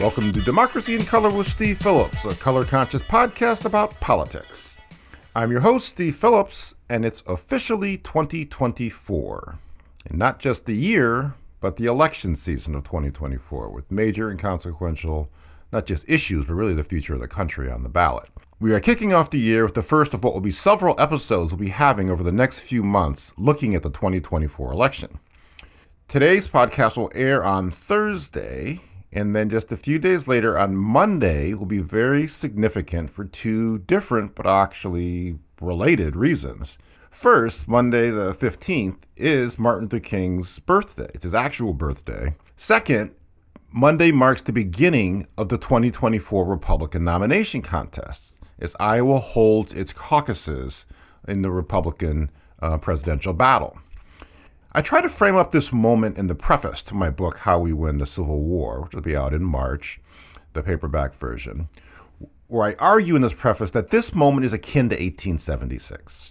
Welcome to Democracy in Color with Steve Phillips, a color conscious podcast about politics. I'm your host, Steve Phillips, and it's officially 2024. And not just the year, but the election season of 2024, with major and consequential, not just issues, but really the future of the country on the ballot. We are kicking off the year with the first of what will be several episodes we'll be having over the next few months looking at the 2024 election. Today's podcast will air on Thursday, and then just a few days later on Monday will be very significant for two different but actually related reasons. First, Monday the 15th is Martin Luther King's birthday. It's his actual birthday. Second, Monday marks the beginning of the 2024 Republican nomination contest as Iowa holds its caucuses in the Republican uh, presidential battle. I try to frame up this moment in the preface to my book, How We Win the Civil War, which will be out in March, the paperback version, where I argue in this preface that this moment is akin to 1876,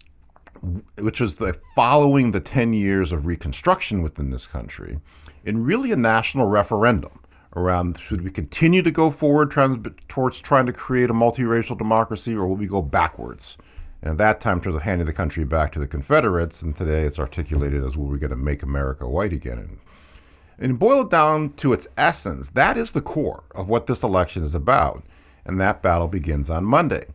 which is the following the 10 years of Reconstruction within this country, in really a national referendum around should we continue to go forward trans- towards trying to create a multiracial democracy or will we go backwards? And at that time, towards handing the country back to the Confederates, and today it's articulated as will we going to make America white again? And, and boil it down to its essence, that is the core of what this election is about. And that battle begins on Monday.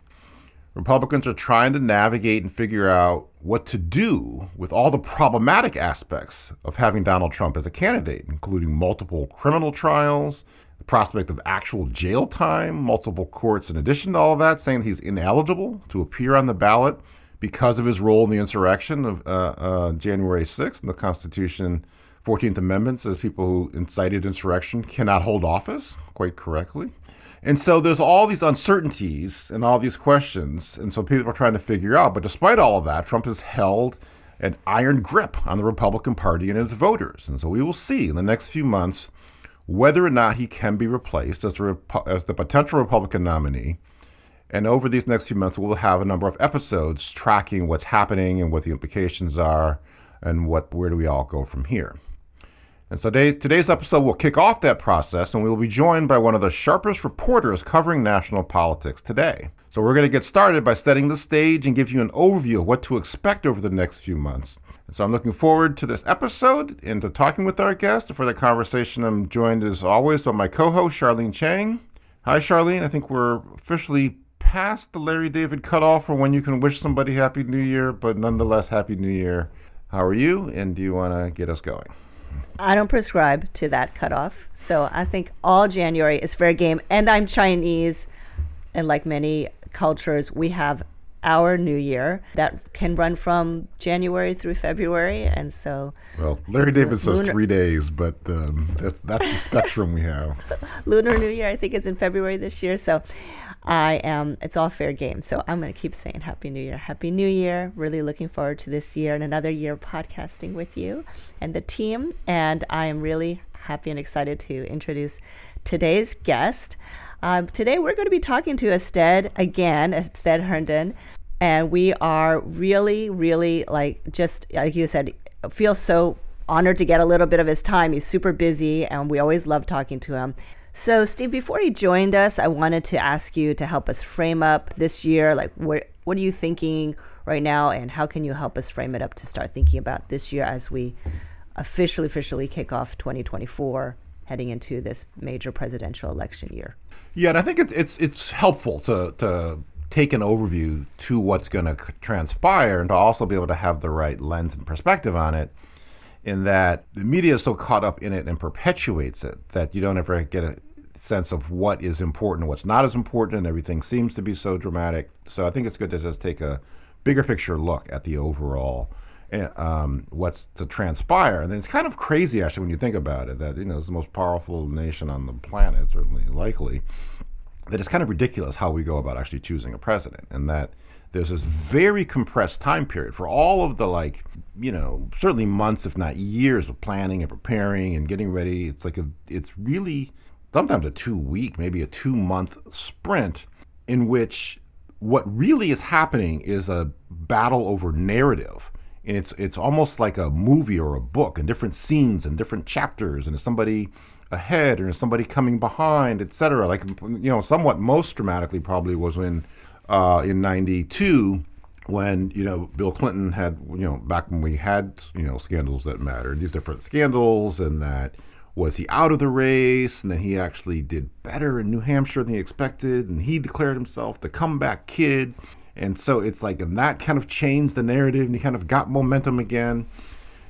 Republicans are trying to navigate and figure out what to do with all the problematic aspects of having Donald Trump as a candidate, including multiple criminal trials, the prospect of actual jail time, multiple courts, in addition to all of that, saying he's ineligible to appear on the ballot because of his role in the insurrection of uh, uh, January 6th. And the Constitution, 14th Amendment says people who incited insurrection cannot hold office, quite correctly. And so there's all these uncertainties and all these questions. And so people are trying to figure out. But despite all of that, Trump has held an iron grip on the Republican Party and its voters. And so we will see in the next few months whether or not he can be replaced as the, as the potential Republican nominee. And over these next few months, we'll have a number of episodes tracking what's happening and what the implications are and what where do we all go from here. And so today, today's episode will kick off that process, and we will be joined by one of the sharpest reporters covering national politics today. So we're going to get started by setting the stage and give you an overview of what to expect over the next few months. And so I'm looking forward to this episode and to talking with our guest. For the conversation, I'm joined as always by my co-host Sharline Chiang. Hi, Sharline. I think we're officially past the Larry David cutoff for when you can wish somebody Happy New Year, but nonetheless, Happy New Year. How are you? And do you want to get us going? I don't prescribe to that cutoff. So I think all January is fair game. And I'm Chinese. And like many cultures, we have our new year that can run from January through February. And so. Well, Larry David says three days, but um, that's, that's the spectrum we have. Lunar New Year, I think, is in February this year. So I am, it's all fair game. So I'm going to keep saying Happy New Year. Happy New Year. Really looking forward to this year and another year of podcasting with you and the team. And I am really happy and excited to introduce today's guest. Um, today we're going to be talking to Astead again, Astead Herndon. And we are really, really like, just like you said, feel so honored to get a little bit of his time. He's super busy and we always love talking to him. So, Steve, before he joined us, I wanted to ask you to help us frame up this year. Like, what what are you thinking right now, and how can you help us frame it up to start thinking about this year as we officially officially kick off 2024, heading into this major presidential election year? Yeah, and I think it's it's it's helpful to to take an overview to what's going to transpire, and to also be able to have the right lens and perspective on it in that the media is so caught up in it and perpetuates it that you don't ever get a sense of what is important and what's not as important, and everything seems to be so dramatic. So I think it's good to just take a bigger picture look at the overall. Eh, um, what's to transpire, and it's kind of crazy actually when you think about it. That you know it's the most powerful nation on the planet, certainly likely. That it's kind of ridiculous how we go about actually choosing a president, and that there's this very compressed time period for all of the like you know certainly months if not years of planning and preparing and getting ready it's like a it's really sometimes a two week maybe a two month sprint in which what really is happening is a battle over narrative and it's it's almost like a movie or a book and different scenes and different chapters and somebody ahead or somebody coming behind, etc. Like you know, somewhat most dramatically probably was when uh, in '92 when you know Bill Clinton had you know back when we had you know scandals that mattered, these different scandals, and that was he out of the race, and then he actually did better in New Hampshire than he expected, and he declared himself the comeback kid, and so it's like and that kind of changed the narrative, and he kind of got momentum again,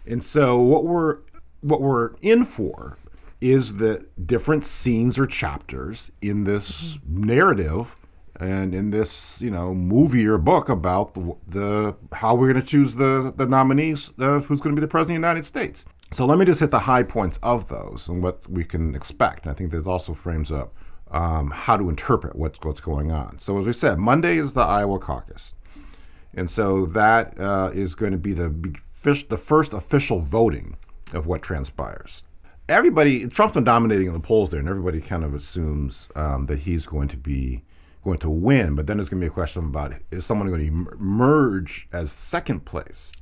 and so what we're what we're in for is the different scenes or chapters in this narrative and in this you know movie or book about the, the how we're going to choose the the nominees of who's going to be the president of the United States. So let me just hit the high points of those and what we can expect. And I think that also frames up um, how to interpret what's what's going on. So as we said, Monday is the Iowa caucus, and so that uh, is going to be the the first official voting of what transpires. Everybody, Trump's been dominating in the polls there, and everybody kind of assumes um, that he's going to be going to win. But then there's going to be a question about is someone going to emerge as second place?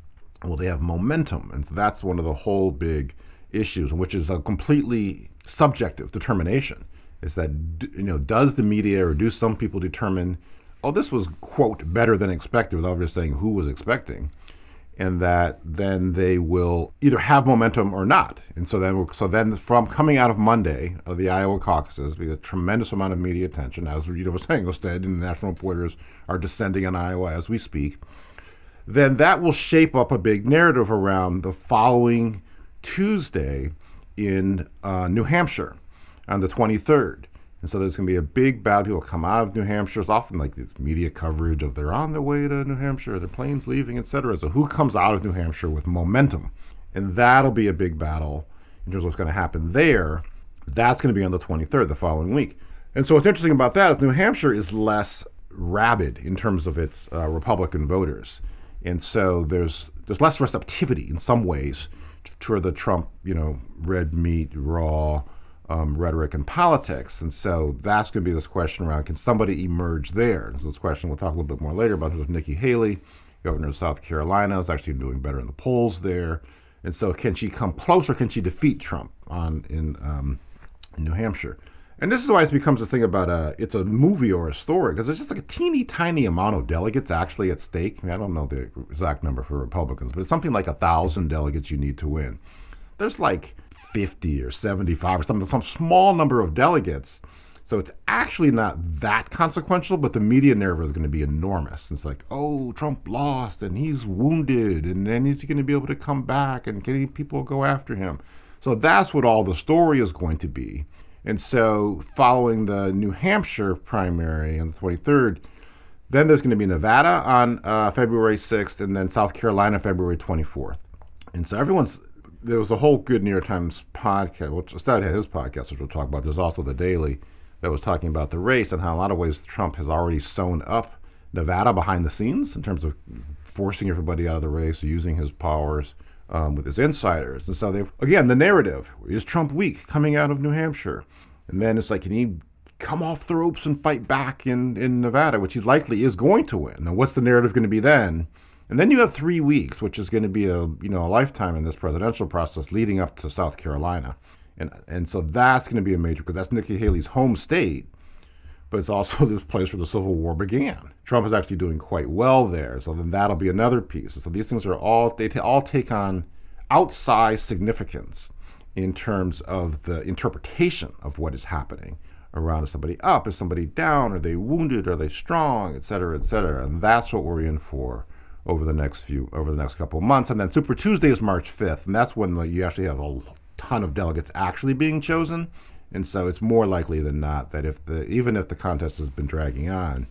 Will they have momentum? And so that's one of the whole big issues, which is a completely subjective determination. Is that you know does the media or do some people determine, oh, this was quote better than expected without just saying who was expecting, and that then they will either have momentum or not. And so then, so then from coming out of Monday of the Iowa caucuses, be a tremendous amount of media attention, as Rita was saying, instead, and the national reporters are descending on Iowa as we speak. Then that will shape up a big narrative around the following Tuesday in uh, New Hampshire on the 23rd. And so there's going to be a big battle. People come out of New Hampshire. It's often like this media coverage of they're on their way to New Hampshire, their planes leaving, etc. So who comes out of New Hampshire with momentum? And that'll be a big battle in terms of what's going to happen there. That's going to be on the 23rd, the following week. And so what's interesting about that is New Hampshire is less rabid in terms of its uh, Republican voters. And so there's there's less receptivity in some ways to the Trump, you know, red meat, raw, um, rhetoric and politics. And so that's going to be this question around can somebody emerge there? Is this question we'll talk a little bit more later about with Nikki Haley, governor of South Carolina, is actually doing better in the polls there. And so can she come closer? Can she defeat Trump on in, um, in New Hampshire? And this is why it becomes this thing about a, it's a movie or a story because there's just like a teeny tiny amount of delegates actually at stake. I, mean, I don't know the exact number for Republicans, but it's something like a thousand delegates you need to win. There's like 50 or 75 or something, some small number of delegates. So it's actually not that consequential, but the media narrative is going to be enormous. It's like, oh, Trump lost and he's wounded, and then he's going to be able to come back, and can people go after him? So that's what all the story is going to be. And so, following the New Hampshire primary on the 23rd, then there's going to be Nevada on uh, February 6th, and then South Carolina February 24th. And so everyone's there was a whole Good New York Times podcast, which Astead had his podcast, which we'll talk about. There's also the Daily that was talking about the race and how, in a lot of ways, Trump has already sewn up Nevada behind the scenes in terms of forcing everybody out of the race, using his powers um, with his insiders. And so, they again, the narrative is Trump weak coming out of New Hampshire. And then it's like, can he come off the ropes and fight back in, in Nevada, which he likely is going to win? Now, what's the narrative going to be then? And then you have three weeks, which is going to be a you know a lifetime in this presidential process leading up to South Carolina, and and so that's going to be a major because that's Nikki Haley's home state, but it's also this place where the Civil War began. Trump is actually doing quite well there, so then that'll be another piece. So these things are all they t- all take on outsized significance in terms of the interpretation of what is happening around. Is somebody up? Is somebody down? Are they wounded? Are they strong? Et cetera, et cetera. And that's what we're in for over the next few over the next couple of months. And then Super Tuesday is March 5th, and that's when you actually have a ton of delegates actually being chosen. And so it's more likely than not that if the even if the contest has been dragging on,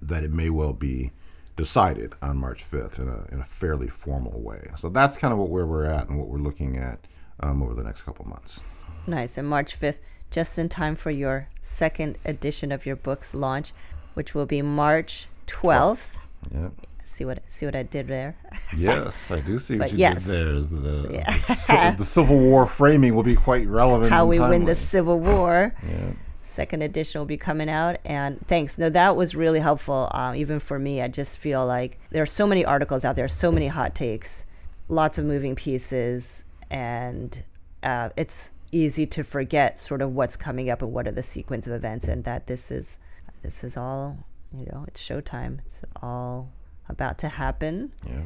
that it may well be decided on March 5th in a, in a fairly formal way. So that's kind of what where we're at and what we're looking at um, over the next couple months. Nice. And March 5th, just in time for your second edition of your book's launch, which will be March 12th. Yeah see what see what I did there. yes, I do see what you yes. did there. Is the, yeah. is the, is the, Civil War framing will be quite relevant. How we win the Civil War. yeah. Second edition will be coming out, and thanks. No, that was really helpful. Um, even for me, I just feel like there are so many articles out there, so many hot takes, lots of moving pieces, and uh, it's easy to forget sort of what's coming up and what are the sequence of events and that this is this is all you know it's showtime it's all about to happen. Yeah.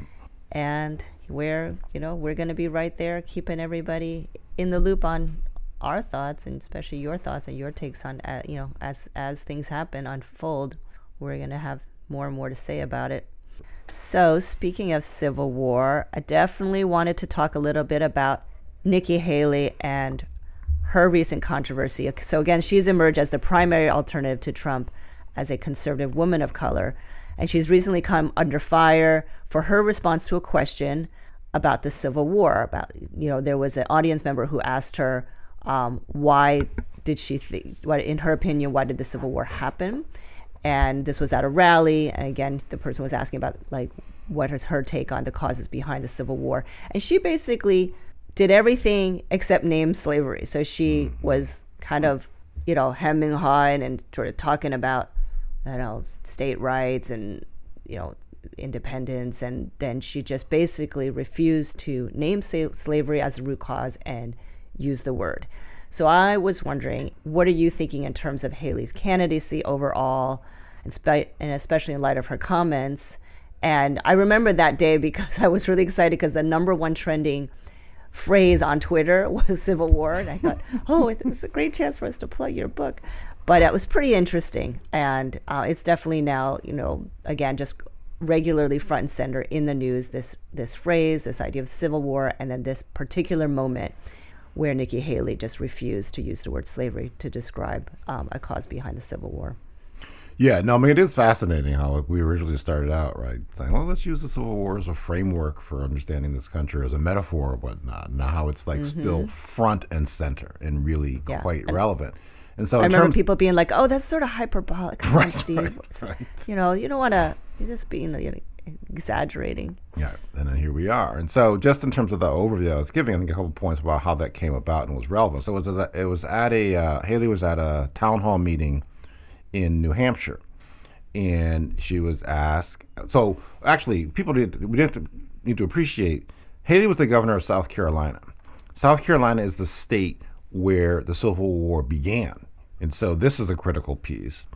and we're you know we're going to be right there keeping everybody in the loop on our thoughts and especially your thoughts and your takes on uh, you know as as things happen unfold we're going to have more and more to say about it. So speaking of civil war i definitely wanted to talk a little bit about nikki haley and her recent controversy. So again she's emerged as the primary alternative to trump as a conservative woman of color and she's recently come under fire for her response to a question about the Civil War. About you know, there was an audience member who asked her um, why did she think, what in her opinion, why did the Civil War happen? And this was at a rally, and again, the person was asking about like what is her take on the causes behind the Civil War, and she basically did everything except name slavery. So she was kind of you know hemming and hawing and sort of talking about you know state rights and you know independence. And then she just basically refused to name slavery as the root cause and use the word. So i was wondering what are you thinking in terms of haley's candidacy overall and, spe- and especially in light of her comments? And i remember that day because i was really excited because the number one trending phrase on Twitter was Civil War, and I thought, oh, it's a great chance for us to plug your book. But it was pretty interesting, and uh, it's definitely now, you know, again, just regularly front and center in the news. This this phrase, this idea of the Civil War, and then this particular moment where Nikki Haley just refused to use the word slavery to describe um, a cause behind the Civil War. Yeah, no, I mean, it is fascinating how we originally started out, right? Saying, well, let's use the Civil War as a framework for understanding this country, as a metaphor or whatnot. Now, how it's like still front and center and really Mm-hmm. Yeah, quite and- relevant. And so, I remember terms, people being like, "Oh, that's sort of hyperbolic, Come on, Right, Steve." right, right. You know, you don't want to. You're just being you know, exaggerating. Yeah, and then here we are. And so, just in terms of the overview I was giving, I think a couple points about how that came about and was relevant. So, it was at, it was at a uh, Haley was at a town hall meeting in New Hampshire, and she was asked. So, actually, people did we didn't need to appreciate Haley was the governor of South Carolina. South Carolina is the state where the Civil War began, and so this is a critical piece.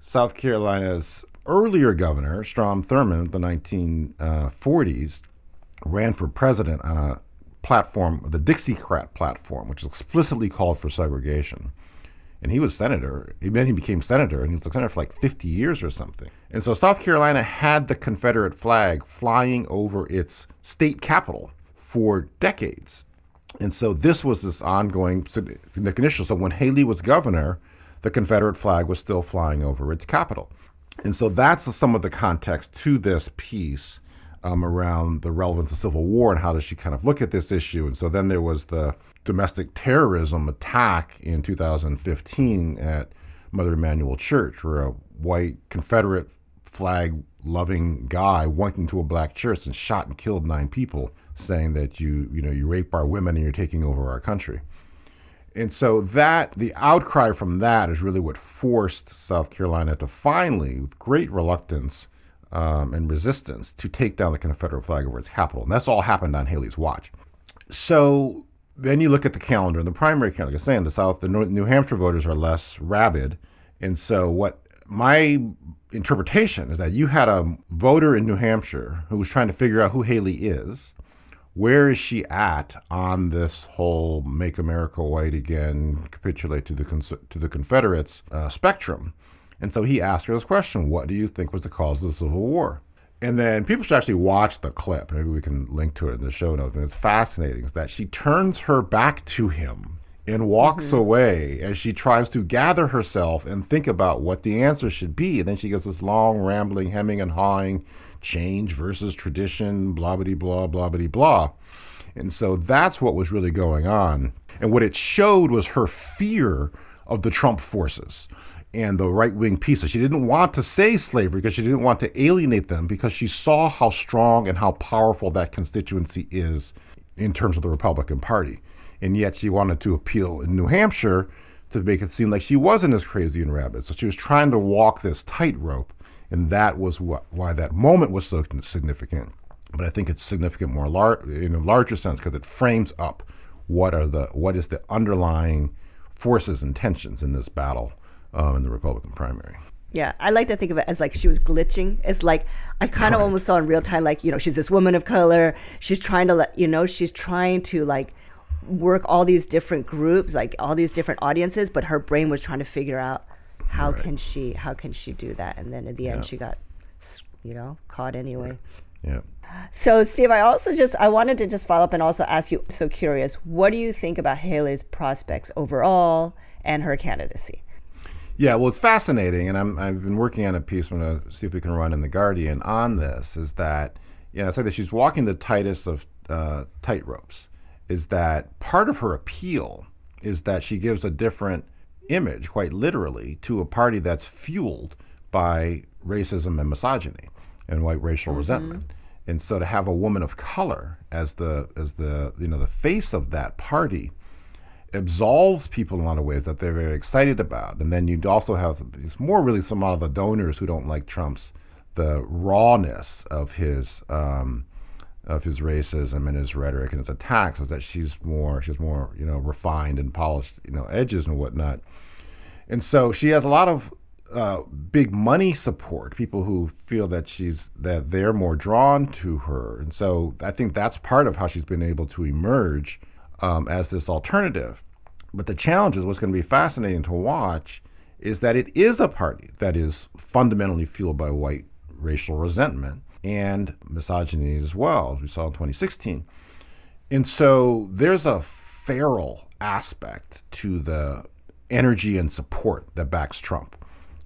South Carolina's earlier governor, Strom Thurmond, the 1940s, uh, ran for president on a platform, the Dixiecrat platform, which explicitly called for segregation. And he was senator. Then he became senator, and he was the senator for like 50 years or something. And so South Carolina had the Confederate flag flying over its state capital for decades. And so this was this ongoing issue. So when Haley was governor, the Confederate flag was still flying over its capital. And so that's some of the context to this piece um, around the relevance of Civil War and how does she kind of look at this issue. And so then there was the domestic terrorism attack in 2015 at Mother Emanuel Church, where a white Confederate flag loving guy went into a black church and shot and killed nine people, saying that you, you know, you rape our women and you're taking over our country. And so that the outcry from that is really what forced South Carolina to finally, with great reluctance um, and resistance, to take down the Confederate flag over its capital. And that's all happened on Haley's watch. So then you look at the calendar, and the primary calendar, like I was saying, the South, the New Hampshire voters are less rabid. And so what my interpretation is that you had a voter in New Hampshire who was trying to figure out who Haley is where is she at on this whole "Make America White Again" capitulate to the cons- to the Confederates uh, spectrum? And so he asked her this question: What do you think was the cause of the Civil War? And then people should actually watch the clip. Maybe we can link to it in the show notes. And it's fascinating is that she turns her back to him and walks away as she tries to gather herself and think about what the answer should be. And then she gets this long, rambling, hemming and hawing change versus tradition, blah, blah, blah, blah, blah, blah. And so that's what was really going on. And what it showed was her fear of the Trump forces and the right wing pieces. She didn't want to say slavery because she didn't want to alienate them because she saw how strong and how powerful that constituency is in terms of the Republican Party. And yet she wanted to appeal in New Hampshire to make it seem like she wasn't as crazy and rabid. So she was trying to walk this tightrope. And that was what, why that moment was so significant. But I think it's significant more lar- in a larger sense because it frames up what are the what is the underlying forces and tensions in this battle um, in the Republican primary. Yeah, I like to think of it as like she was glitching. It's like I kind of almost saw in real time, like you know, she's this woman of color. She's trying to let you know, she's trying to like work all these different groups, like all these different audiences. But her brain was trying to figure out how right. can she, how can she do that? And then at the end, she got, you know, caught anyway. Right. Yeah. So, Steve, I also just I wanted to just follow up and also ask you. So curious, what do you think about Haley's prospects overall and her candidacy? Yeah, well, it's fascinating, and I'm I've been working on a piece. I'm going to see if we can run in the Guardian on this. Is that you know, I say that she's walking the tightest of uh, tight ropes. Is that part of her appeal? Is that she gives a different image, quite literally, to a party that's fueled by racism and misogyny and white racial mm-hmm. resentment. And so to have a woman of color as the as the you know the face of that party absolves people in a lot of ways that they're very excited about. And then you also have it's more really some of the donors who don't like Trump's the rawness of his um, of his racism and his rhetoric and his attacks is that she's more she's more you know refined and polished you know edges and whatnot. And so she has a lot of uh, big money support, people who feel that she's that they're more drawn to her, and so I think that's part of how she's been able to emerge um, as this alternative. But the challenge is what's going to be fascinating to watch is that it is a party that is fundamentally fueled by white racial resentment and misogyny as well, as we saw in 2016. And so there's a feral aspect to the energy and support that backs Trump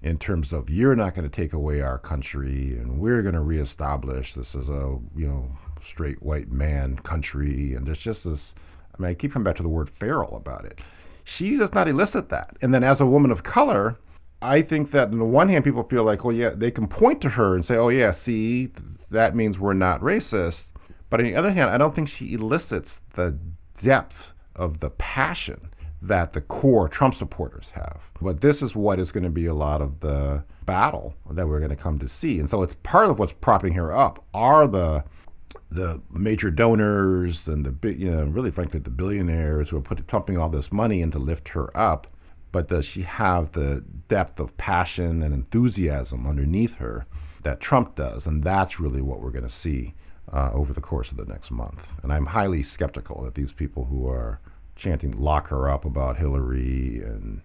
in terms of you're not going to take away our country and we're going to reestablish this as a you know straight white man country and there's just this i mean i keep coming back to the word feral about it she does not elicit that and then as a woman of color i think that on the one hand people feel like well yeah they can point to her and say oh yeah see that means we're not racist but on the other hand i don't think she elicits the depth of the passion that the core Trump supporters have. But this is what is going to be a lot of the battle that we're going to come to see. And so it's part of what's propping her up are the the major donors and the you know, really frankly the billionaires who are put, pumping all this money in to lift her up. But does she have the depth of passion and enthusiasm underneath her that Trump does? And that's really what we're going to see uh, over the course of the next month. And I'm highly skeptical that these people who are chanting "lock her up" about Hillary and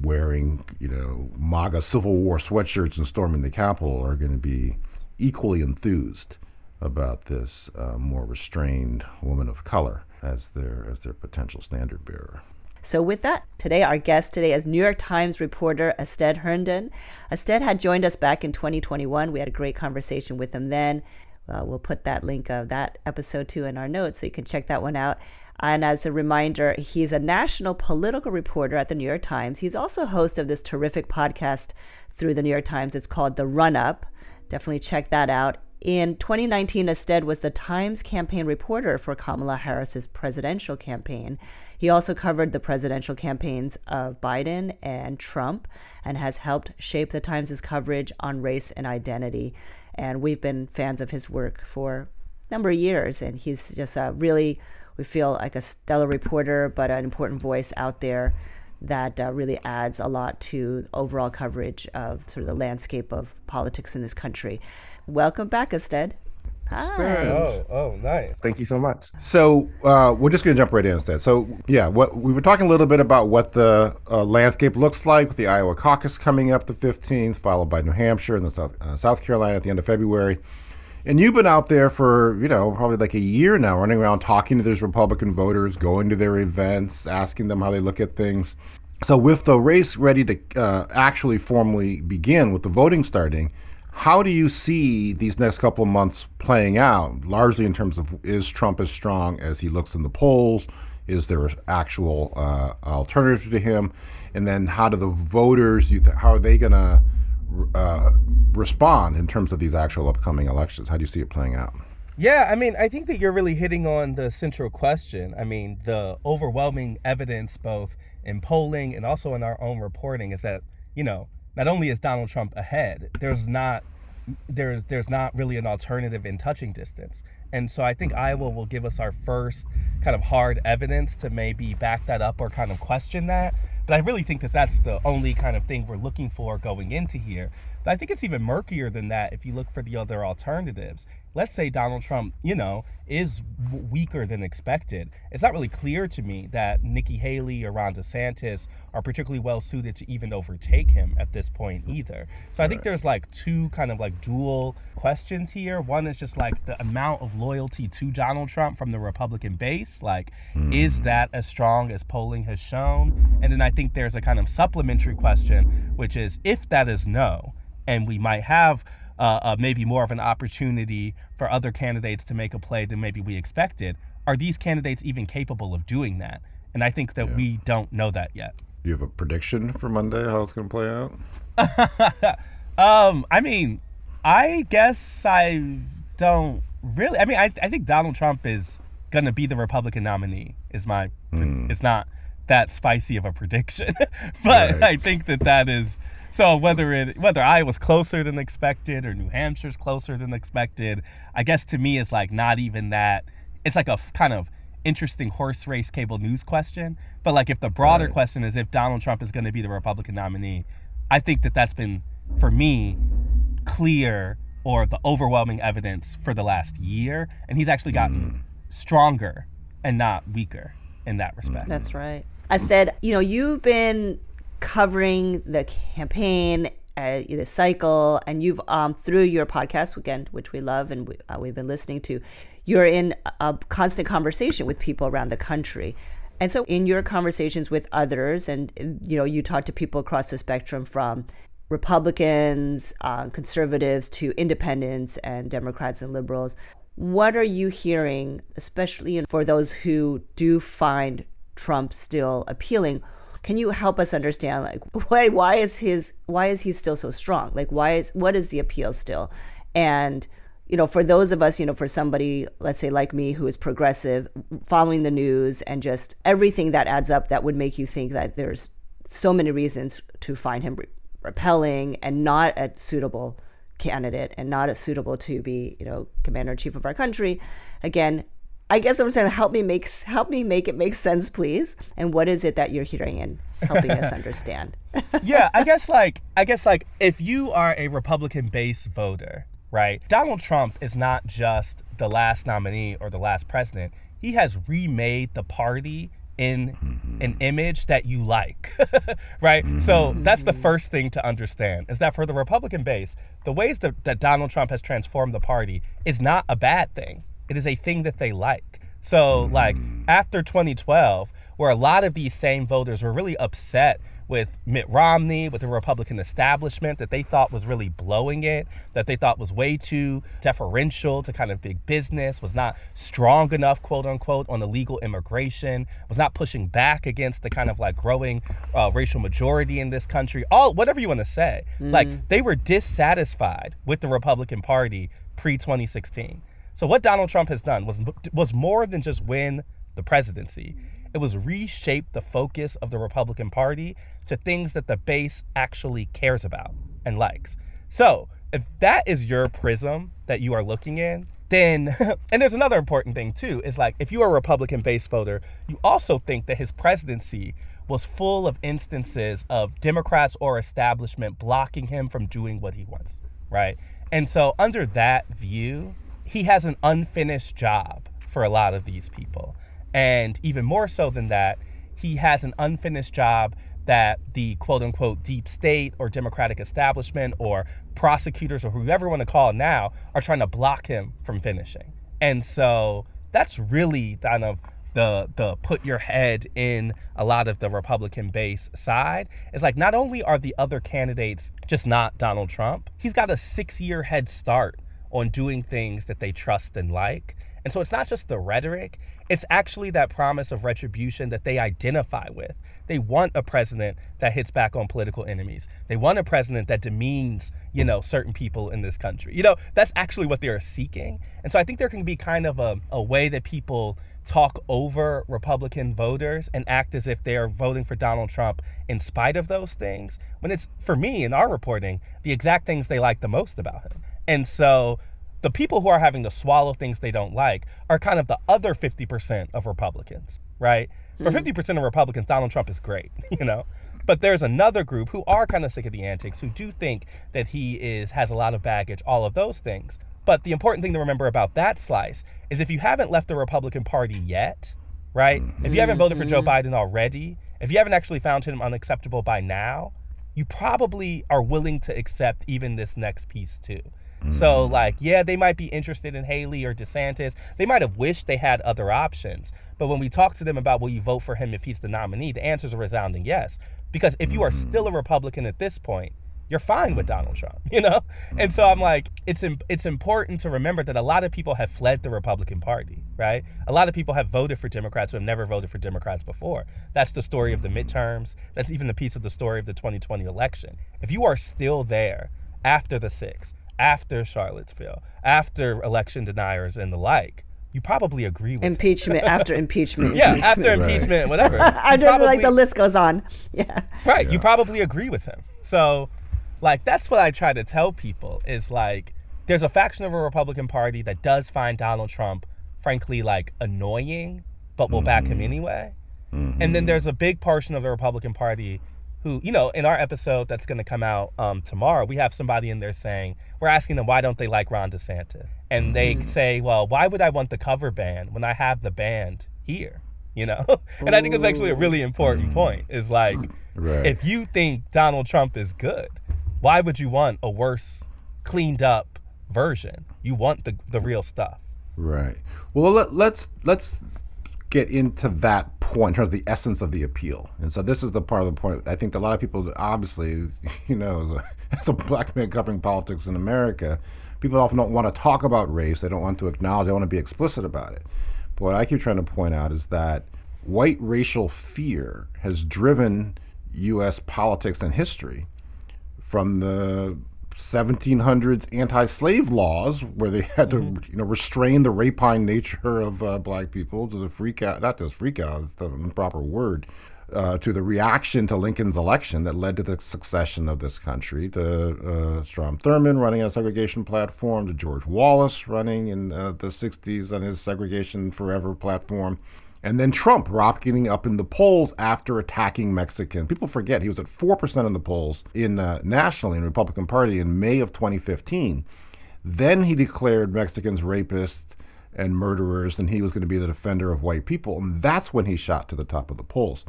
wearing, you know, MAGA Civil War sweatshirts and storming the Capitol are going to be equally enthused about this uh, more restrained woman of color as their as their potential standard bearer. So, with that, today our guest today is New York Times reporter Astead Herndon. Astead had joined us back in 2021. We had a great conversation with him then. Uh, we'll put that link of that episode too in our notes so you can check that one out. And as a reminder, he's a national political reporter at the New York Times. He's also host of this terrific podcast through the New York Times. It's called The Run Up. Definitely check that out. In 2019, Astead was the Times campaign reporter for Kamala Harris's presidential campaign. He also covered the presidential campaigns of Biden and Trump and has helped shape the Times' coverage on race and identity. And we've been fans of his work for a number of years, and he's just a really we feel like a stellar reporter, but an important voice out there that uh, really adds a lot to overall coverage of sort of the landscape of politics in this country. Welcome back, Astead. Hi. Oh, oh, nice. Thank you so much. So uh, we're just going to jump right in instead. So yeah, what we were talking a little bit about what the uh, landscape looks like with the Iowa caucus coming up the 15th, followed by New Hampshire and the South, uh, South Carolina at the end of February. And you've been out there for, you know, probably like a year now, running around talking to those Republican voters, going to their events, asking them how they look at things. So, with the race ready to uh, actually formally begin, with the voting starting, how do you see these next couple of months playing out, largely in terms of is Trump as strong as he looks in the polls? Is there an actual uh, alternative to him? And then how do the voters, how are they going to uh, respond in terms of these actual upcoming elections? How do you see it playing out? Yeah, I mean, I think that you're really hitting on the central question. I mean, the overwhelming evidence, both in polling and also in our own reporting, is that, you know, not only is Donald Trump ahead, there's not there's there's not really an alternative in touching distance. And so I think Iowa will give us our first kind of hard evidence to maybe back that up or kind of question that. But I really think that that's the only kind of thing we're looking for going into here. But I think it's even murkier than that if you look for the other alternatives. Let's say Donald Trump, you know, is w- weaker than expected. It's not really clear to me that Nikki Haley or Ron DeSantis are particularly well suited to even overtake him at this point either. So I think there's like two kind of like dual questions here. One is just like the amount of loyalty to Donald Trump from the Republican base. Like, mm. is that as strong as polling has shown? And then I think there's a kind of supplementary question, which is if that is no, and we might have uh, uh, maybe more of an opportunity for other candidates to make a play than maybe we expected. Are these candidates even capable of doing that? And I think that yeah. we don't know that yet. You have a prediction for Monday how it's going to play out? um, I mean, I guess I don't really. I mean, I, I think Donald Trump is going to be the Republican nominee. Is my? Mm. It's not that spicy of a prediction, but right. I think that that is so whether it whether Iowa's closer than expected or New Hampshire's closer than expected, I guess to me is like not even that. It's like a f- kind of interesting horse race cable news question. But like if the broader right. question is if Donald Trump is going to be the Republican nominee, I think that that's been for me clear or the overwhelming evidence for the last year, and he's actually gotten mm. stronger and not weaker in that respect. That's right. I said, you know, you've been covering the campaign, uh, the cycle, and you've um, through your podcast weekend, which we love and we, uh, we've been listening to, you're in a constant conversation with people around the country. And so, in your conversations with others, and you know, you talk to people across the spectrum from Republicans, uh, conservatives to independents and Democrats and liberals. What are you hearing, especially for those who do find Trump still appealing? Can you help us understand like why why is his why is he still so strong? Like why is what is the appeal still? And you know, for those of us, you know, for somebody, let's say like me, who is progressive, following the news and just everything that adds up, that would make you think that there's so many reasons to find him repelling and not a suitable candidate and not as suitable to be, you know, commander in chief of our country. Again, I guess I'm saying help me make help me make it make sense, please. And what is it that you're hearing and helping us understand? yeah, I guess like I guess like if you are a Republican base voter, right? Donald Trump is not just the last nominee or the last president. He has remade the party in mm-hmm. an image that you like, right? Mm-hmm. So that's the first thing to understand is that for the Republican base, the ways that, that Donald Trump has transformed the party is not a bad thing it is a thing that they like. So, like, after 2012, where a lot of these same voters were really upset with Mitt Romney, with the Republican establishment that they thought was really blowing it, that they thought was way too deferential to kind of big business, was not strong enough, quote unquote, on illegal immigration, was not pushing back against the kind of like growing uh, racial majority in this country, all whatever you want to say. Mm. Like they were dissatisfied with the Republican Party pre 2016. So what Donald Trump has done was was more than just win the presidency. It was reshape the focus of the Republican Party to things that the base actually cares about and likes. So, if that is your prism that you are looking in, then and there's another important thing too is like if you are a Republican base voter, you also think that his presidency was full of instances of Democrats or establishment blocking him from doing what he wants, right? And so under that view, he has an unfinished job for a lot of these people. And even more so than that, he has an unfinished job that the quote unquote deep state or democratic establishment or prosecutors or whoever you want to call now are trying to block him from finishing. And so that's really kind of the the put your head in a lot of the Republican base side. It's like not only are the other candidates just not Donald Trump, he's got a six year head start on doing things that they trust and like. And so it's not just the rhetoric, it's actually that promise of retribution that they identify with. They want a president that hits back on political enemies. They want a president that demeans, you know, certain people in this country. You know, that's actually what they're seeking. And so I think there can be kind of a, a way that people talk over Republican voters and act as if they are voting for Donald Trump in spite of those things, when it's, for me, in our reporting, the exact things they like the most about him. And so the people who are having to swallow things they don't like are kind of the other 50% of Republicans, right? For mm. 50% of Republicans, Donald Trump is great, you know? But there's another group who are kind of sick of the antics, who do think that he is has a lot of baggage, all of those things. But the important thing to remember about that slice is if you haven't left the Republican Party yet, right? If you haven't voted for Joe mm-hmm. Biden already, if you haven't actually found him unacceptable by now, you probably are willing to accept even this next piece too. So, mm. like, yeah, they might be interested in Haley or DeSantis. They might have wished they had other options. But when we talk to them about will you vote for him if he's the nominee, the answer is a resounding yes. Because if you are mm-hmm. still a Republican at this point, you're fine with mm-hmm. Donald Trump, you know? And so I'm mm-hmm. like, it's it's important to remember that a lot of people have fled the Republican Party, right? A lot of people have voted for Democrats who have never voted for Democrats before. That's the story of the midterms. That's even a piece of the story of the 2020 election. If you are still there after the 6th, after Charlottesville, after election deniers and the like, you probably agree with him. Impeachment after impeachment. Yeah, impeachment. after impeachment, whatever. I You just like the list goes on. Yeah. Right. You probably agree with him. So, like, that's what I try to tell people is like, there's a faction of a Republican Party that does find Donald Trump, frankly, like annoying, but will back him mm-hmm. anyway. Mm-hmm. And then there's a big portion of the Republican Party who, you know, in our episode that's going to come out um, tomorrow, we have somebody in there saying, we're asking them why don't they like Ron DeSantis? And they say, well, why would I want the cover band when I have the band here? You know? and I think it's actually a really important point is like, Right. if you think Donald Trump is good, why would you want a worse, cleaned up version? You want the, the real stuff. Right. Well, let, let's let's get into that point in terms of the essence of the appeal. And so this is the part of the point. I think a lot of people, obviously, you know, as a, as a black man covering politics in America, people often don't want to talk about race. They don't want to acknowledge. They want to be explicit about it. But what I keep trying to point out is that white racial fear has driven U.S. politics and history from the 1700s anti-slave laws where they had to you know restrain the rapine nature of uh, black people to the freak out not just freak out it's the improper word uh, to the reaction to Lincoln's election that led to the succession of this country, to uh, Strom Thurmond running a segregation platform, to George Wallace running in uh, the 60s on his segregation forever platform, and then Trump rocketing up in the polls after attacking Mexicans. People forget he was at 4% in the polls in uh, nationally in the Republican Party in May of 2015. Then he declared Mexicans rapists and murderers, and he was going to be the defender of white people. And that's when he shot to the top of the polls.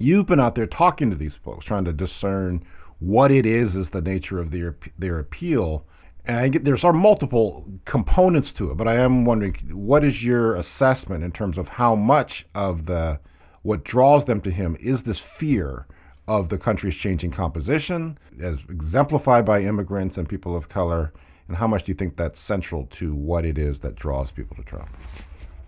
You've been out there talking to these folks, trying to discern what it is is the nature of their their appeal. And get there's are multiple components to it, but I am wondering what is your assessment in terms of how much of the what draws them to him is this fear of the country's changing composition, as exemplified by immigrants and people of color, and how much do you think that's central to what it is that draws people to Trump?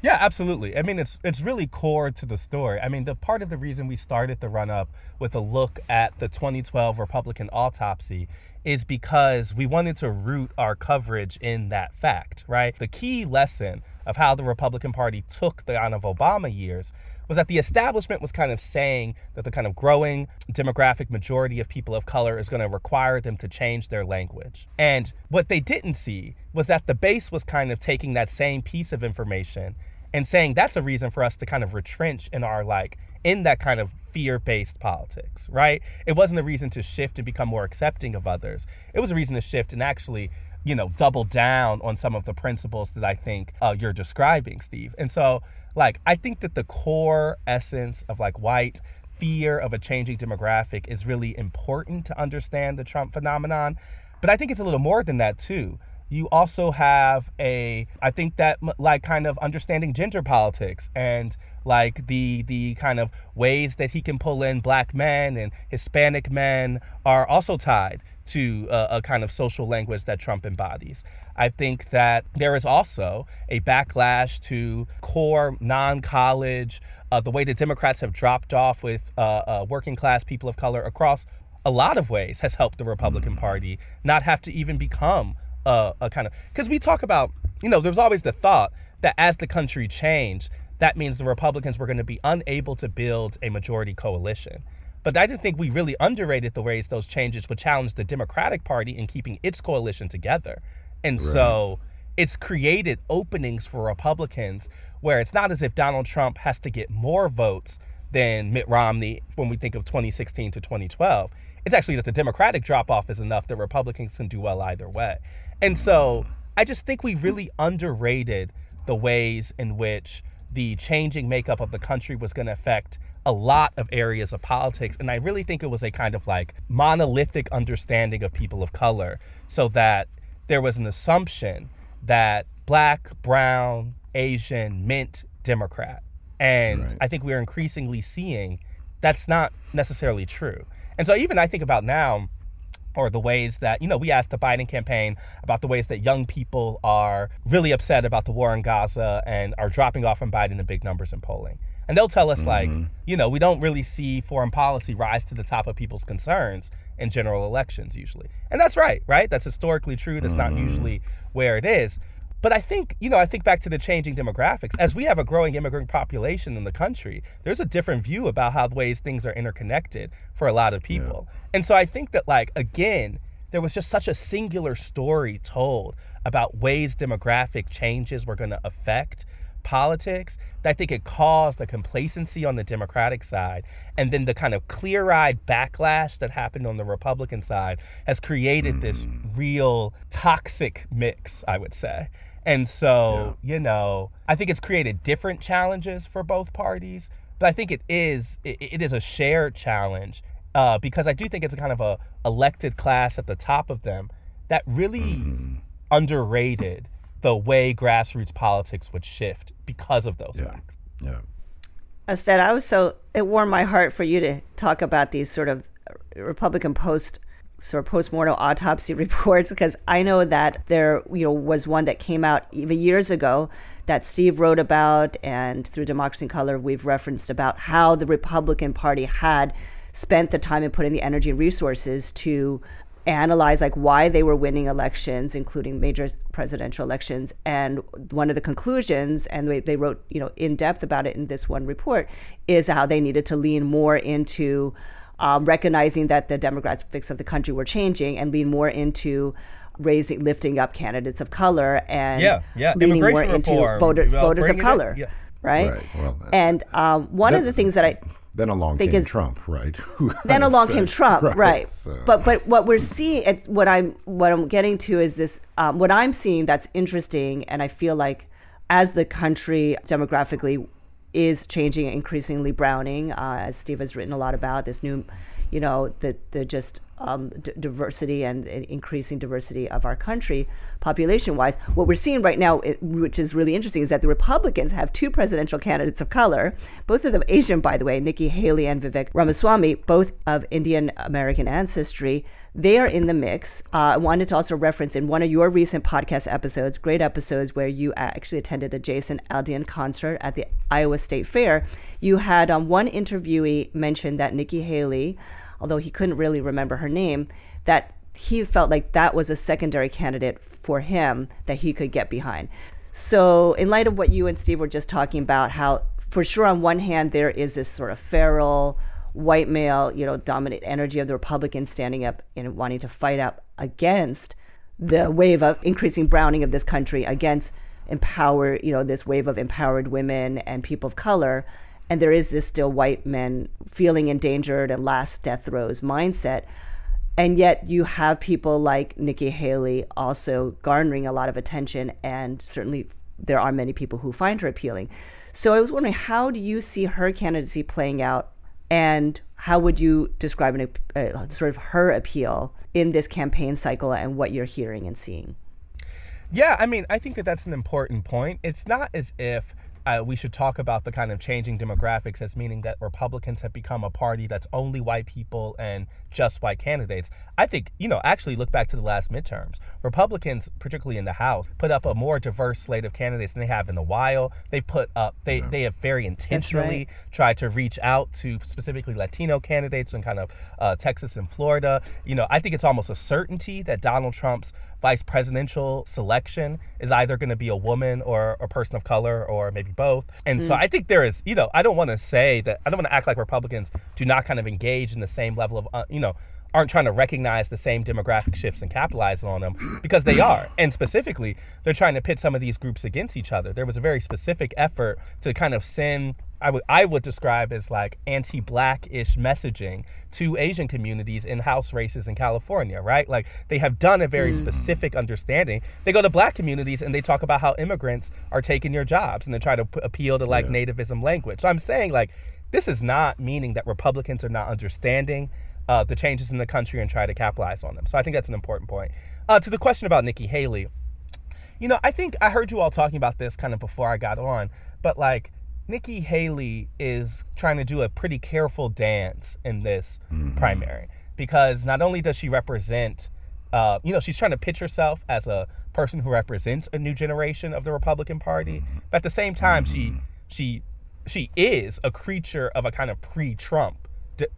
Yeah, absolutely. I mean, it's it's really core to the story. I mean, the part of the reason we started the run up with a look at the 2012 Republican autopsy is because we wanted to root our coverage in that fact, right? The key lesson of how the Republican Party took the on of Obama years was that the establishment was kind of saying that the kind of growing demographic majority of people of color is going to require them to change their language. And what they didn't see was that the base was kind of taking that same piece of information and saying that's a reason for us to kind of retrench in our like in that kind of fear-based politics, right? It wasn't a reason to shift and become more accepting of others. It was a reason to shift and actually you know, double down on some of the principles that I think uh, you're describing, Steve. And so, like, I think that the core essence of like white fear of a changing demographic is really important to understand the Trump phenomenon. But I think it's a little more than that, too. You also have a, I think that like kind of understanding gender politics and like the the kind of ways that he can pull in black men and Hispanic men are also tied to a, a, kind of social language that Trump embodies. I think that there is also a backlash to core non college, uh, the way that Democrats have dropped off with uh, uh, working class people of color across a lot of ways has helped the Republican Party not have to even become a, a kind of. Because we talk about, you know, there's always the thought that as the country changed, that means the Republicans were going to be unable to build a majority coalition. But I didn't think we really underrated the ways those changes would challenge the Democratic Party in keeping its coalition together. And right. so it's created openings for Republicans where it's not as if Donald Trump has to get more votes than Mitt Romney when we think of 2016 to 2012. It's actually that the Democratic drop off is enough that Republicans can do well either way. And so mm. I just think we really underrated the ways in which the changing makeup of the country was going to affect a lot of areas of politics. And I really think it was a kind of like monolithic understanding of people of color, so that there was an assumption that black, brown, Asian meant Democrat. And right. I think we're increasingly seeing that's not necessarily true. And so even I think about now, or the ways that, you know, we asked the Biden campaign about the ways that young people are really upset about the war in Gaza and are dropping off from Biden in big numbers in polling. And they'll tell us, mm-hmm. like, you know, we don't really see foreign policy rise to the top of people's concerns in general elections usually. And that's right, right? That's historically true. That's mm-hmm. not usually where it is. But I think, you know, I think back to the changing demographics. As we have a growing immigrant population in the country, there's a different view about how the ways things are interconnected for a lot of people. Yeah. And so I think that, like, again, there was just such a singular story told about ways demographic changes were going to affect politics that I think it caused the complacency on the Democratic side and then the kind of clear eyed backlash that happened on the Republican side has created mm. this real toxic mix, I would say. And so, yeah. you know, I think it's created different challenges for both parties, but I think it is it, it is a shared challenge uh, because I do think it's a kind of a elected class at the top of them that really mm-hmm. underrated the way grassroots politics would shift because of those yeah. facts. Yeah. Instead, I was so it warmed my heart for you to talk about these sort of Republican post sort of post-mortem autopsy reports because I know that there you know was one that came out even years ago that Steve wrote about and through Democracy in Color we've referenced about how the Republican Party had spent the time and put in the energy and resources to analyze like why they were winning elections including major presidential elections and one of the conclusions and they, they wrote you know in depth about it in this one report is how they needed to lean more into um, recognizing that the demographics of the country were changing and lean more into raising, lifting up candidates of color and yeah, yeah. leaning more into voters, well, voters of color, yeah. right? right. Well, and um, one that, of the things that I then along came Trump, right? then along said, came Trump, right? right. So. But but what we're seeing, what I'm what I'm getting to is this. Um, what I'm seeing that's interesting, and I feel like as the country demographically is changing increasingly browning, uh, as Steve has written a lot about this new, you know, the the just um, d- diversity and, increasing diversity of our country, population wise. What we're seeing right now, it, which is really interesting, is that the Republicans have two presidential candidates of color, both of them Asian, by the way, Nikki Haley and Vivek Ramaswamy, both of Indian American ancestry they are in the mix. Uh, I wanted to also reference in one of your recent podcast episodes, great episodes where you actually attended a Jason Aldean concert at the Iowa State Fair. You had um, one interviewee mention that Nikki Haley, although he couldn't really remember her name, that he felt like that was a secondary candidate for him that he could get behind. So, in light of what you and Steve were just talking about, how for sure on one hand there is this sort of feral white male, you know, dominant energy of the Republicans standing up and wanting to fight up against the wave of increasing browning of this country, against empower, you know, this wave of empowered women and people of color. And there is this still white men feeling endangered and last death throes mindset. And yet you have people like Nikki Haley also garnering a lot of attention, and certainly there are many people who find her appealing. So I was wondering, how do you see her candidacy playing out and how would you describe an, uh, sort of her appeal in this campaign cycle and what you're hearing and seeing? Yeah, I mean, I think that that's an important point. It's not as if uh, we should talk about the kind of changing demographics as meaning that Republicans have become a party that's only white people and just white candidates. I think, you know, actually look back to the last midterms. Republicans, particularly in the House, put up a more diverse slate of candidates than they have in a while. They've put up, they, yeah. they have very intentionally right. tried to reach out to specifically Latino candidates in kind of uh, Texas and Florida. You know, I think it's almost a certainty that Donald Trump's vice presidential selection is either going to be a woman or a person of color or maybe both. And mm. so I think there is, you know, I don't want to say that, I don't want to act like Republicans do not kind of engage in the same level of, uh, you know, aren't trying to recognize the same demographic shifts and capitalize on them because they are. And specifically, they're trying to pit some of these groups against each other. There was a very specific effort to kind of send I would I would describe as like anti-black-ish messaging to Asian communities in House races in California, right? Like they have done a very mm. specific understanding. They go to black communities and they talk about how immigrants are taking your jobs and they try to p- appeal to like yeah. nativism language. So I'm saying like this is not meaning that Republicans are not understanding uh, the changes in the country and try to capitalize on them. So I think that's an important point. Uh, to the question about Nikki Haley, you know, I think I heard you all talking about this kind of before I got on, but like Nikki Haley is trying to do a pretty careful dance in this mm-hmm. primary because not only does she represent, uh, you know, she's trying to pitch herself as a person who represents a new generation of the Republican Party, mm-hmm. but at the same time, mm-hmm. she she she is a creature of a kind of pre-Trump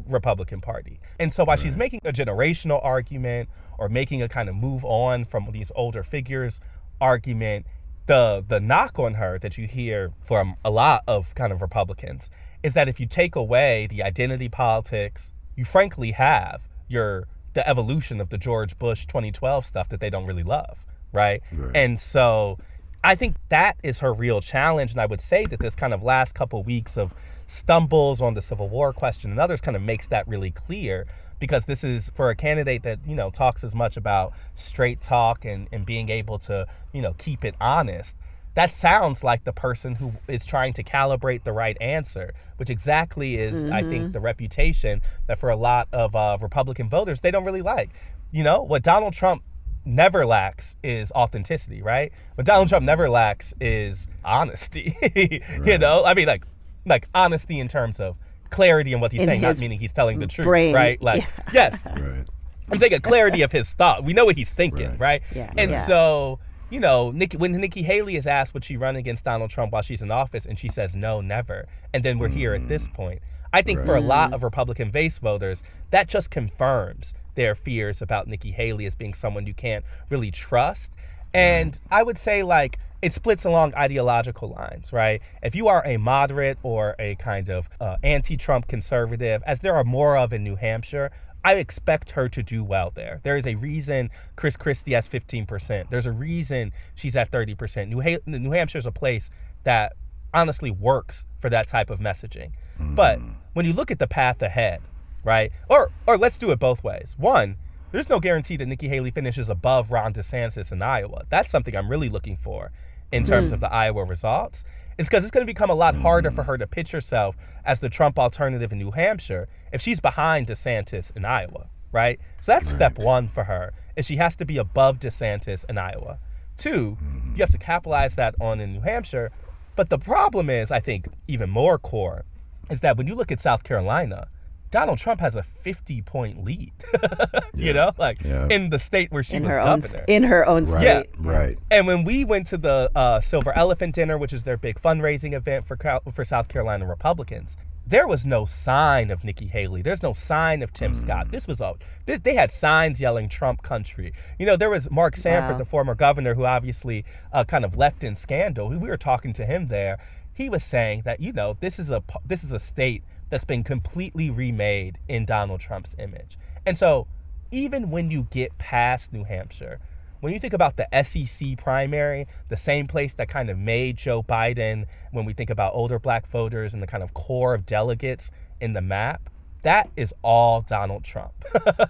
Republican Party. And so while right. she's making a generational argument or making a kind of move on from these older figures argument, the the knock on her that you hear from a lot of kind of Republicans is that if you take away the identity politics, you frankly have your the evolution of the George Bush 2012 stuff that they don't really love, right? right. And so I think that is her real challenge and I would say that this kind of last couple weeks of stumbles on the Civil War question and others kind of makes that really clear because this is for a candidate that you know talks as much about straight talk and, and being able to you know keep it honest that sounds like the person who is trying to calibrate the right answer which exactly is mm-hmm. i think mm-hmm. the reputation that for a lot of uh, republican voters they don't really like you know what donald trump never lacks is authenticity right what donald trump never lacks is honesty right. you know i mean like like honesty in terms of clarity in what he's in saying, not meaning he's telling the truth, brain. right? Like, yeah. yes, right. I'm saying a clarity of his thought. We know what he's thinking, right? right? Yeah. And yeah. so, you know, Nikki, when Nikki Haley is asked would she run against Donald Trump while she's in office, and she says no, never, and then we're mm. here at this mm. point. I think right. for a lot of Republican base voters, that just confirms their fears about Nikki Haley as being someone you can't really trust. And I would say, like, it splits along ideological lines, right? If you are a moderate or a kind of uh, anti Trump conservative, as there are more of in New Hampshire, I expect her to do well there. There is a reason Chris Christie has 15%. There's a reason she's at 30%. New, ha- New Hampshire is a place that honestly works for that type of messaging. Mm. But when you look at the path ahead, right? Or or let's do it both ways. One, there's no guarantee that Nikki Haley finishes above Ron DeSantis in Iowa. That's something I'm really looking for in terms mm. of the Iowa results is because it's going to become a lot harder for her to pitch herself as the Trump alternative in New Hampshire if she's behind DeSantis in Iowa, right? So that's right. step one for her is she has to be above DeSantis in Iowa. 2 mm-hmm. you have to capitalize that on in New Hampshire. But the problem is, I think, even more core, is that when you look at South Carolina, Donald Trump has a 50 point lead. you know, like yeah. in the state where she in was her governor. Own, in her own state. Yeah. Right. And when we went to the uh, Silver Elephant Dinner, which is their big fundraising event for for South Carolina Republicans, there was no sign of Nikki Haley. There's no sign of Tim mm. Scott. This was all. They, they, had signs yelling Trump country. You know, there was Mark Sanford, wow. the former governor, who obviously uh, kind of left in scandal. We were talking to him there. He was saying that you know this is a this is a state that's been completely remade in Donald Trump's image. And so, even when you get past New Hampshire, when you think about the SEC primary, the same place that kind of made Joe Biden, when we think about older black voters and the kind of core of delegates in the map, that is all Donald Trump.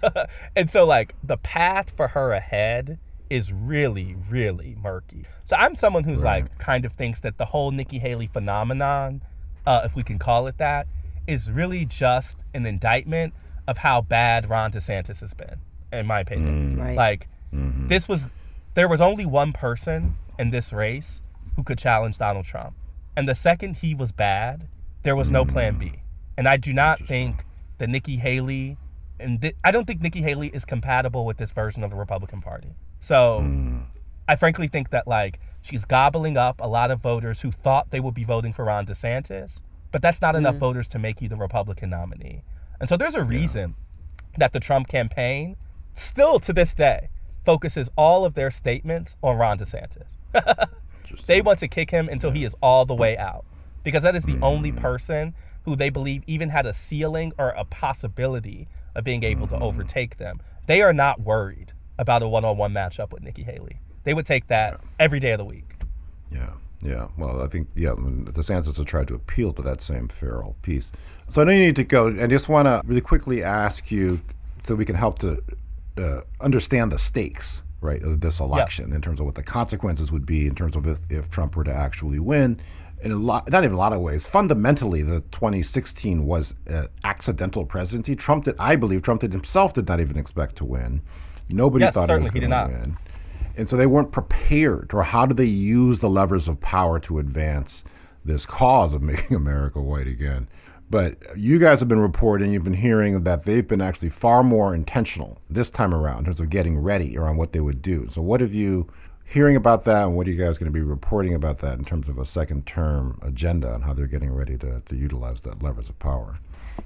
and so, like, the path for her ahead is really, really murky. So, I'm someone who's right. like, kind of thinks that the whole Nikki Haley phenomenon, uh, if we can call it that, is really just an indictment of how bad Ron DeSantis has been, in my opinion. Mm. Right. Like, mm-hmm. this was, there was only one person in this race who could challenge Donald Trump. And the second he was bad, there was mm. no plan B. And I do not think that Nikki Haley and th- I don't think Nikki Haley is compatible with this version of the Republican Party. So Hmm. I frankly think that like she's gobbling up a lot of voters who thought they would be voting for Ron DeSantis, but that's not enough mm. voters to make you the Republican nominee. And so there's a reason that the Trump campaign still to this day focuses all of their statements on Ron DeSantis. they want to kick him until he is all the way out because that is the only mm. person who they believe even had a ceiling or a possibility of being able to mm-hmm. overtake them. They are not worried about a one-on-one matchup with Nikki Haley. They would take that every day of the week. Yeah, yeah. Well, I think yeah, when DeSantis has tried to appeal to that same feral piece. So I know you need to go, and just want to really quickly ask you so we can help to uh, understand the stakes, right, of this election in terms of what the consequences would be in terms of if, if Trump were to actually win. In a lot, not even a lot of ways. Fundamentally, the 2016 was an accidental presidency. Trump did, I believe, Trump did himself did not even expect to win. Nobody Yes, thought he was he going did to not. win. And so they weren't prepared, or how do they use the levers of power to advance this cause of making America white again? But you guys have been reporting, you've been hearing that they've been actually far more intentional this time around in terms of getting ready around what they would do. So, what have you hearing about that, and what are you guys going to be reporting about that in terms of a second term agenda and how they're getting ready to, to utilize that levers of power?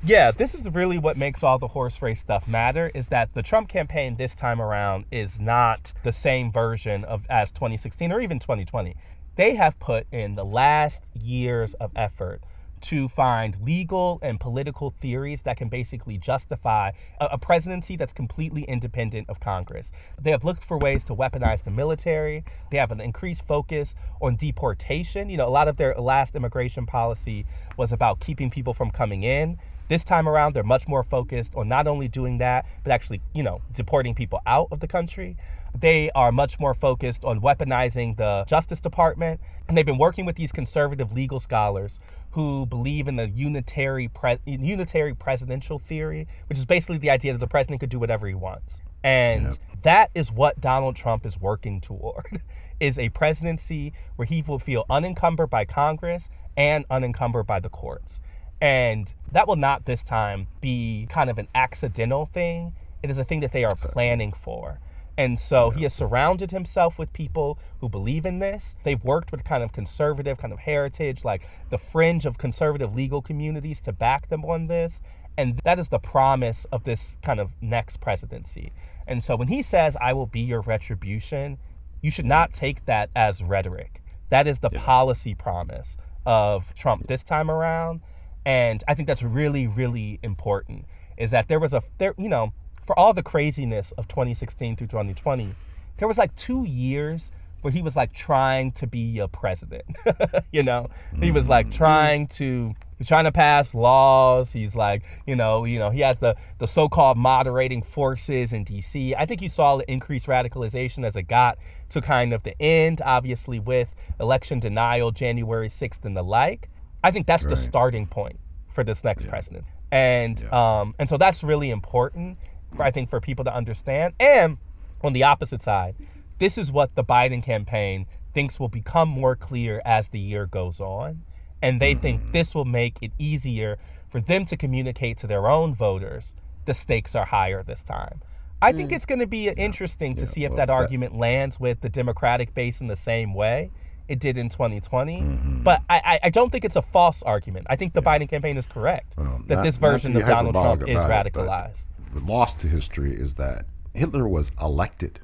Yeah, this is really what makes all the horse race stuff matter is that the Trump campaign this time around is not the same version of as 2016 or even 2020. They have put in the last years of effort to find legal and political theories that can basically justify a, a presidency that's completely independent of Congress. They have looked for ways to weaponize the military. They have an increased focus on deportation. You know, a lot of their last immigration policy was about keeping people from coming in. This time around, they're much more focused on not only doing that, but actually, you know, deporting people out of the country. They are much more focused on weaponizing the Justice Department. And they've been working with these conservative legal scholars who believe in the unitary, pre- unitary presidential theory, which is basically the idea that the president could do whatever he wants. And Yep. that is what Donald Trump is working toward is a presidency where he will feel unencumbered by Congress and unencumbered by the courts. And that will not this time be kind of an accidental thing. It is a thing that they are planning for. And so he has surrounded himself with people who believe in this. They've worked with kind of conservative, kind of heritage, like the fringe of conservative legal communities to back them on this. And that is the promise of this kind of next presidency. And so when he says, I will be your retribution, you should not take that as rhetoric. That is the policy promise of Trump this time around. And I think that's really, really important is that there was a, there, you know, for all the craziness of 2016 through 2020, there was like two years where he was like trying to be a president. you know, he was like mm-hmm. trying to he's trying to pass laws. He's like, you know, you know, he has the the so-called moderating forces in D.C. I think you saw the increased radicalization as it got to kind of the end, obviously with election denial, January 6th, and the like. I think that's the starting point for this next president, and um, and so that's really important for I think for people to understand. And on the opposite side, this is what the Biden campaign thinks will become more clear as the year goes on, and they think this will make it easier for them to communicate to their own voters the stakes are higher this time. I think it's going to be interesting to see if well, that that- argument lands with the Democratic base in the same way it did in 2020. Mm-hmm. But I, I, I don't think it's a false argument. I think the Biden campaign is correct Well, that not- this version of Donald Trump is it, radicalized. The lost to history is that Hitler was elected,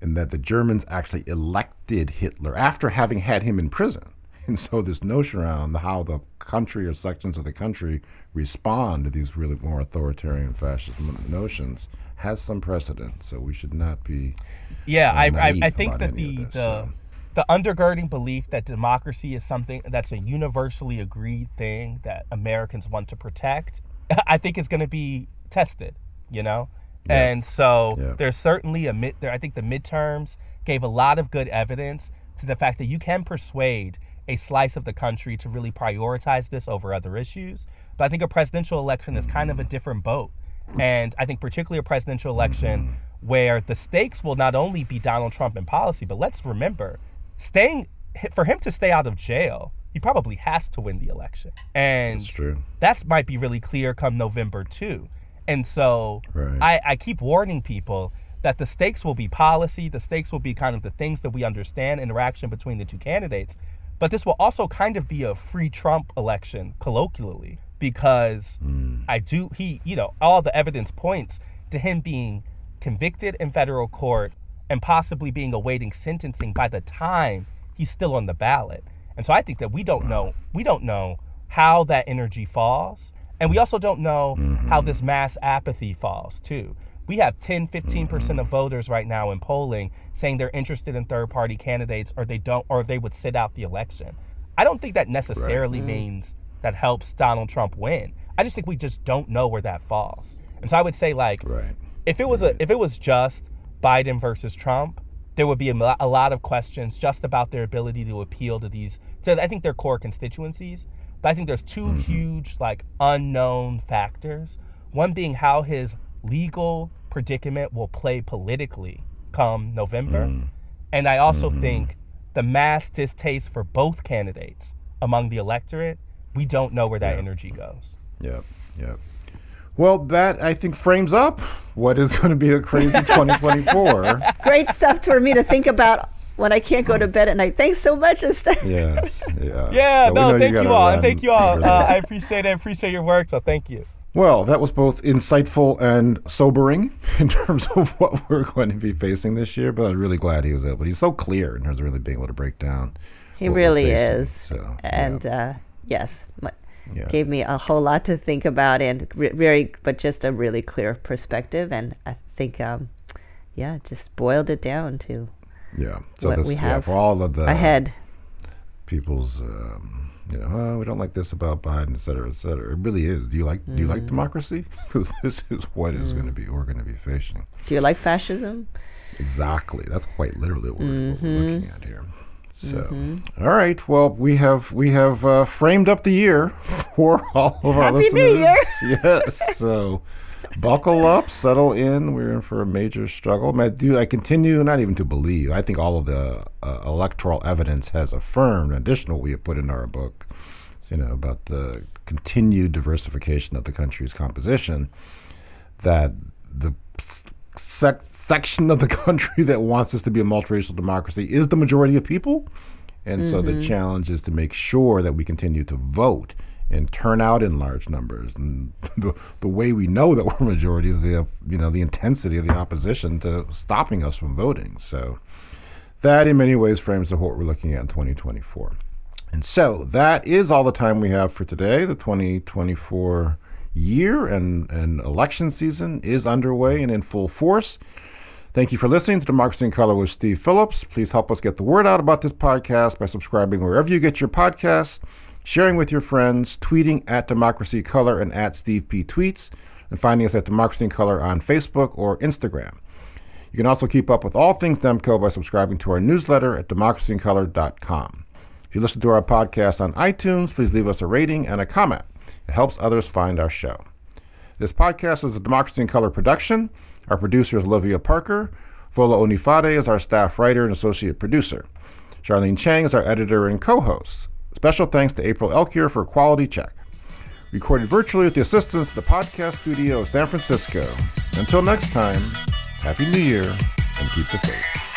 and that the Germans actually elected Hitler after having had him in prison. And so this notion around how the country or sections of the country respond to these really more authoritarian fascist notions has some precedent. So we should not be Yeah, I, I, I think that the this, the, so. The undergirding belief that democracy is something that's a universally agreed thing that Americans want to protect, I think is going to be tested. You know, and so Yeah. there's certainly a mid. There, I think the midterms gave a lot of good evidence to the fact that you can persuade a slice of the country to really prioritize this over other issues. But I think a presidential election is kind of a different boat. And I think particularly a presidential election mm-hmm. where the stakes will not only be Donald Trump in policy, but let's remember, staying for him to stay out of jail, he probably has to win the election. And That's true. that might be really clear come November too. And so Right. I, I keep warning people that the stakes will be policy, the stakes will be kind of the things that we understand, interaction between the two candidates. But this will also kind of be a free Trump election, colloquially, because hmm. I do, he, you know, all the evidence points to him being convicted in federal court and possibly being awaiting sentencing by the time he's still on the ballot. And so I think that we don't know, we don't know how that energy falls. And we also don't know how mm-hmm. this mass apathy falls, too. We have 10, 15% of mm-hmm. voters right now in polling saying they're interested in third party candidates or they don't, or they would sit out the election. I don't think that necessarily mm. means that helps Donald Trump win. I just think we just don't know where that falls. And so I would say, like, Right. if it was a if it was just Biden versus Trump, there would be a, lot of questions just about their ability to appeal to these to I think their core constituencies. But I think there's 2 mm-hmm. huge like unknown factors. One being how his legal predicament will play politically come November. Mm. And I also mm-hmm. think the mass distaste for both candidates among the electorate, we don't know where that energy goes. Yep. Yep. Well, that I think frames up what is going to be a crazy 2024. Great stuff for me to think about when I can't go to bed at night. Thanks so much, Astead. yes. Yeah. Yeah, So no, thank you, gotta all. And thank you all. Uh. I appreciate it. I appreciate your work. So thank you. Well, that was both insightful and sobering in terms of what we're going to be facing this year. But I'm really glad he was able. But he's so clear in terms of really being able to break down. He what we're really facing. is. So, and uh, yes, m- yeah. gave me a whole lot to think about and re- very, but just a really clear perspective. And I think, um, yeah, just boiled it down to yeah. So what this, we yeah, have for all of the ahead. people's, um, you know, oh, we don't like this about Biden, et cetera, et cetera. It really is. Do you like? Do you Mm. like democracy? Because this is what is going to be. We're going to be facing. Do you like fascism? Exactly. That's quite literally what, we're, what we're Mm-hmm. looking at here. So, all right. Well, we have we have uh, framed up the year for all of our Happy listeners. Yes. So, buckle up, settle in. We're in for a major struggle. I do. I continue not even to believe. I think all of the uh, electoral evidence has affirmed, in addition to what we have put in our book, you know, about the continued diversification of the country's composition, that the sec- section of the country that wants us to be a multiracial democracy is the majority of people. And so the mm-hmm. challenge is to make sure that we continue to vote and turn out in large numbers. And the, the way we know that we're majority is the you know the intensity of the opposition to stopping us from voting. So that in many ways frames up what we're looking at in 2024. And so that is all the time we have for today. The 2024 year and, and election season is underway and in full force. Thank you for listening to Democracy in Color with Steve Phillips. Please help us get the word out about this podcast by subscribing wherever you get your podcasts, sharing with your friends, tweeting at Democracy Color and at Steve P. Tweets, and finding us at Democracy in Color on Facebook or Instagram. You can also keep up with all things Demco by subscribing to our newsletter at democracyincolor.com. If you listen to our podcast on iTunes, please leave us a rating and a comment. It helps others find our show. This podcast is a Democracy in Color production. Our producer is Olivia Parker. Vola Onifade is our staff writer and associate producer. Sharline Chiang is our editor and co-host. Special thanks to April Elkier for quality check. Recorded virtually with the assistance of the podcast studio of San Francisco. Until next time, Happy New Year and keep the faith.